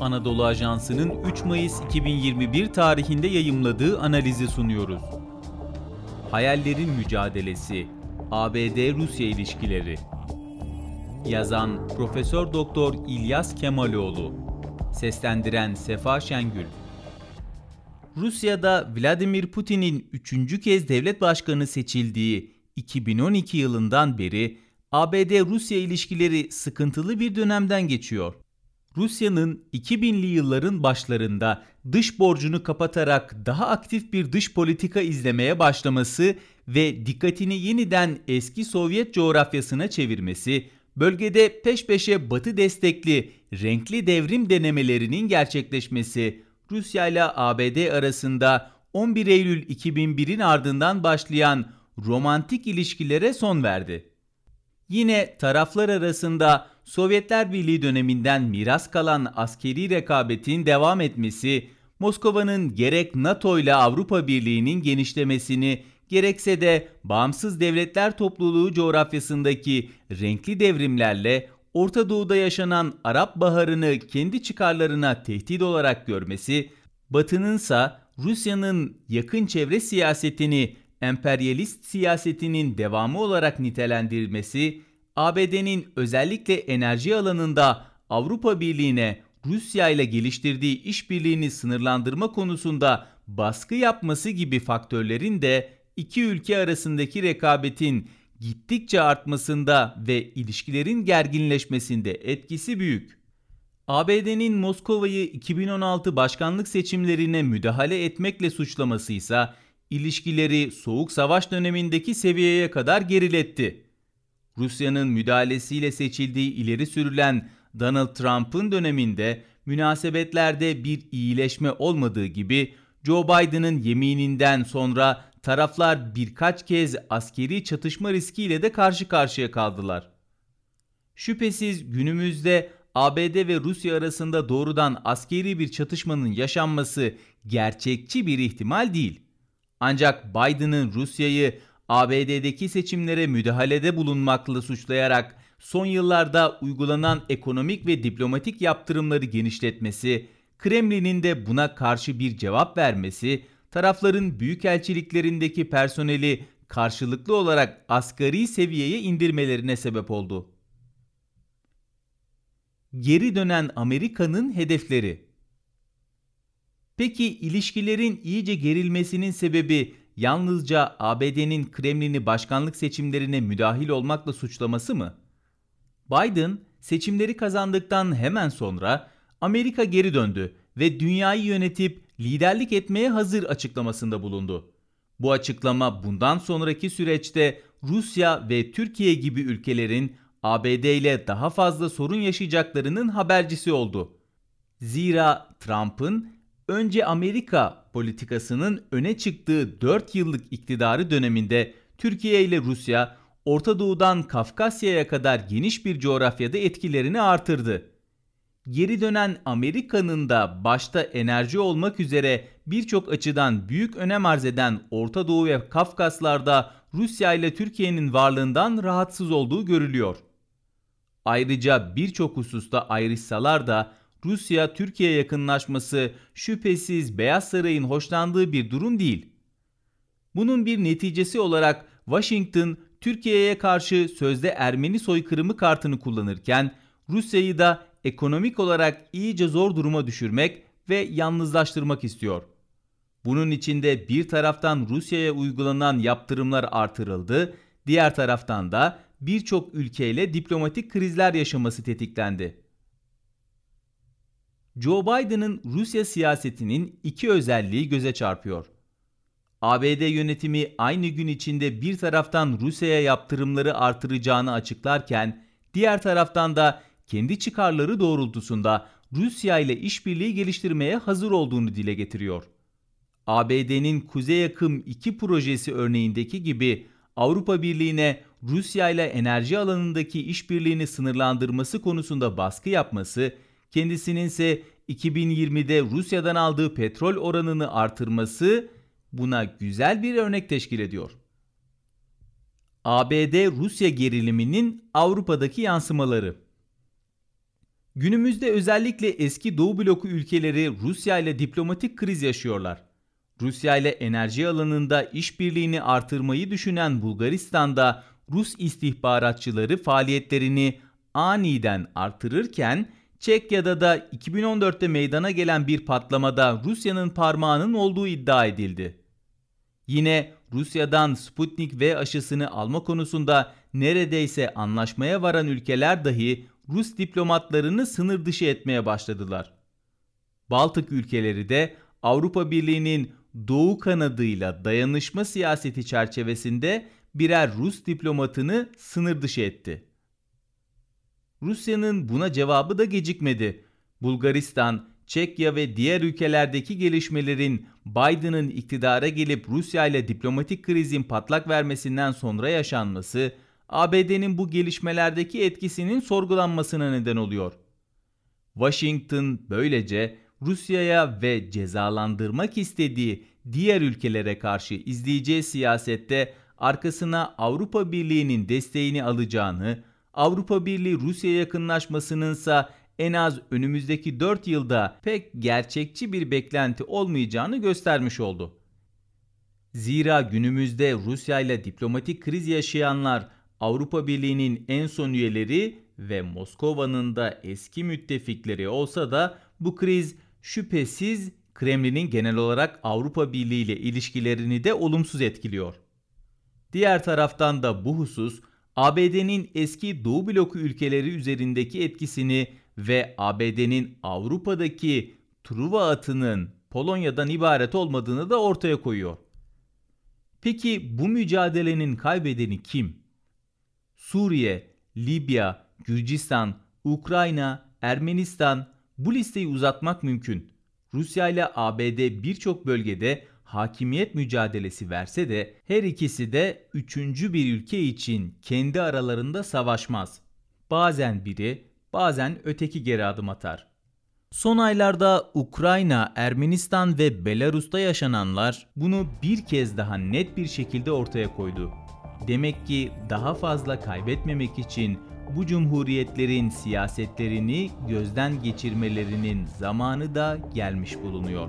Anadolu Ajansı'nın 3 Mayıs 2021 tarihinde yayımladığı analizi sunuyoruz. Hayallerin Mücadelesi ABD-Rusya ilişkileri Yazan Profesör Doktor İlyas Kemaloğlu Seslendiren Sefa Şengül Rusya'da Vladimir Putin'in üçüncü kez devlet başkanı seçildiği 2012 yılından beri ABD-Rusya ilişkileri sıkıntılı bir dönemden geçiyor. Rusya'nın 2000'li yılların başlarında dış borcunu kapatarak daha aktif bir dış politika izlemeye başlaması ve dikkatini yeniden eski Sovyet coğrafyasına çevirmesi, bölgede peş peşe Batı destekli renkli devrim denemelerinin gerçekleşmesi, Rusya ile ABD arasında 11 Eylül 2001'in ardından başlayan romantik ilişkilere son verdi. Yine taraflar arasında Sovyetler Birliği döneminden miras kalan askeri rekabetin devam etmesi, Moskova'nın gerek NATO ile Avrupa Birliği'nin genişlemesini, gerekse de bağımsız devletler topluluğu coğrafyasındaki renkli devrimlerle Orta Doğu'da yaşanan Arap Baharı'nı kendi çıkarlarına tehdit olarak görmesi, Batı'nınsa Rusya'nın yakın çevre siyasetini emperyalist siyasetinin devamı olarak nitelendirmesi, ABD'nin özellikle enerji alanında Avrupa Birliği'ne Rusya ile geliştirdiği işbirliğini sınırlandırma konusunda baskı yapması gibi faktörlerin de iki ülke arasındaki rekabetin gittikçe artmasında ve ilişkilerin gerginleşmesinde etkisi büyük. ABD'nin Moskova'yı 2016 başkanlık seçimlerine müdahale etmekle suçlaması ise ilişkileri Soğuk Savaş dönemindeki seviyeye kadar geriletti. Rusya'nın müdahalesiyle seçildiği ileri sürülen Donald Trump'ın döneminde münasebetlerde bir iyileşme olmadığı gibi Joe Biden'ın yemininden sonra taraflar birkaç kez askeri çatışma riskiyle de karşı karşıya kaldılar. Şüphesiz günümüzde ABD ve Rusya arasında doğrudan askeri bir çatışmanın yaşanması gerçekçi bir ihtimal değil. Ancak Biden'ın Rusya'yı ABD'deki seçimlere müdahalede bulunmakla suçlayarak son yıllarda uygulanan ekonomik ve diplomatik yaptırımları genişletmesi, Kremlin'in de buna karşı bir cevap vermesi, tarafların büyükelçiliklerindeki personeli karşılıklı olarak asgari seviyeye indirmelerine sebep oldu. Geri dönen Amerika'nın hedefleri Peki ilişkilerin iyice gerilmesinin sebebi yalnızca ABD'nin Kremlin'i başkanlık seçimlerine müdahil olmakla suçlaması mı? Biden seçimleri kazandıktan hemen sonra Amerika geri döndü ve dünyayı yönetip liderlik etmeye hazır açıklamasında bulundu. Bu açıklama bundan sonraki süreçte Rusya ve Türkiye gibi ülkelerin ABD ile daha fazla sorun yaşayacaklarının habercisi oldu. Zira Trump'ın önce Amerika politikasının öne çıktığı 4 yıllık iktidarı döneminde Türkiye ile Rusya Orta Doğu'dan Kafkasya'ya kadar geniş bir coğrafyada etkilerini artırdı. Geri dönen Amerika'nın da başta enerji olmak üzere birçok açıdan büyük önem arz eden Orta Doğu ve Kafkaslar'da Rusya ile Türkiye'nin varlığından rahatsız olduğu görülüyor. Ayrıca birçok hususta ayrışsalar da Rusya-Türkiye yakınlaşması şüphesiz Beyaz Saray'ın hoşlandığı bir durum değil. Bunun bir neticesi olarak Washington Türkiye'ye karşı sözde Ermeni soykırımı kartını kullanırken Rusya'yı da ekonomik olarak iyice zor duruma düşürmek ve yalnızlaştırmak istiyor. Bunun içinde bir taraftan Rusya'ya uygulanan yaptırımlar artırıldı, diğer taraftan da birçok ülkeyle diplomatik krizler yaşaması tetiklendi. Joe Biden'ın Rusya siyasetinin iki özelliği göze çarpıyor. ABD yönetimi aynı gün içinde bir taraftan Rusya'ya yaptırımları artıracağını açıklarken diğer taraftan da kendi çıkarları doğrultusunda Rusya ile işbirliği geliştirmeye hazır olduğunu dile getiriyor. ABD'nin Kuzey Akım 2 projesi örneğindeki gibi Avrupa Birliği'ne Rusya ile enerji alanındaki işbirliğini sınırlandırması konusunda baskı yapması kendisinin ise 2020'de Rusya'dan aldığı petrol oranını artırması buna güzel bir örnek teşkil ediyor. ABD-Rusya geriliminin Avrupa'daki yansımaları Günümüzde özellikle eski Doğu bloku ülkeleri Rusya ile diplomatik kriz yaşıyorlar. Rusya ile enerji alanında işbirliğini artırmayı düşünen Bulgaristan'da Rus istihbaratçıları faaliyetlerini aniden artırırken Çekya'da da 2014'te meydana gelen bir patlamada Rusya'nın parmağının olduğu iddia edildi. Yine Rusya'dan Sputnik V aşısını alma konusunda neredeyse anlaşmaya varan ülkeler dahi Rus diplomatlarını sınır dışı etmeye başladılar. Baltık ülkeleri de Avrupa Birliği'nin doğu kanadıyla dayanışma siyaseti çerçevesinde birer Rus diplomatını sınır dışı etti. Rusya'nın buna cevabı da gecikmedi. Bulgaristan, Çekya ve diğer ülkelerdeki gelişmelerin Biden'ın iktidara gelip Rusya ile diplomatik krizin patlak vermesinden sonra yaşanması, ABD'nin bu gelişmelerdeki etkisinin sorgulanmasına neden oluyor. Washington böylece Rusya'ya ve cezalandırmak istediği diğer ülkelere karşı izleyeceği siyasette arkasına Avrupa Birliği'nin desteğini alacağını, Avrupa Birliği Rusya yakınlaşmasının ise en az önümüzdeki 4 yılda pek gerçekçi bir beklenti olmayacağını göstermiş oldu. Zira günümüzde Rusya ile diplomatik kriz yaşayanlar Avrupa Birliği'nin en son üyeleri ve Moskova'nın da eski müttefikleri olsa da bu kriz şüphesiz Kremlin'in genel olarak Avrupa Birliği ile ilişkilerini de olumsuz etkiliyor. Diğer taraftan da bu husus ABD'nin eski Doğu bloku ülkeleri üzerindeki etkisini ve ABD'nin Avrupa'daki Truva atının Polonya'dan ibaret olmadığını da ortaya koyuyor. Peki bu mücadelenin kaybedeni kim? Suriye, Libya, Gürcistan, Ukrayna, Ermenistan bu listeyi uzatmak mümkün. Rusya ile ABD birçok bölgede hakimiyet mücadelesi verse de her ikisi de üçüncü bir ülke için kendi aralarında savaşmaz. Bazen biri, bazen öteki geri adım atar. Son aylarda Ukrayna, Ermenistan ve Belarus'ta yaşananlar bunu bir kez daha net bir şekilde ortaya koydu. Demek ki daha fazla kaybetmemek için bu cumhuriyetlerin siyasetlerini gözden geçirmelerinin zamanı da gelmiş bulunuyor.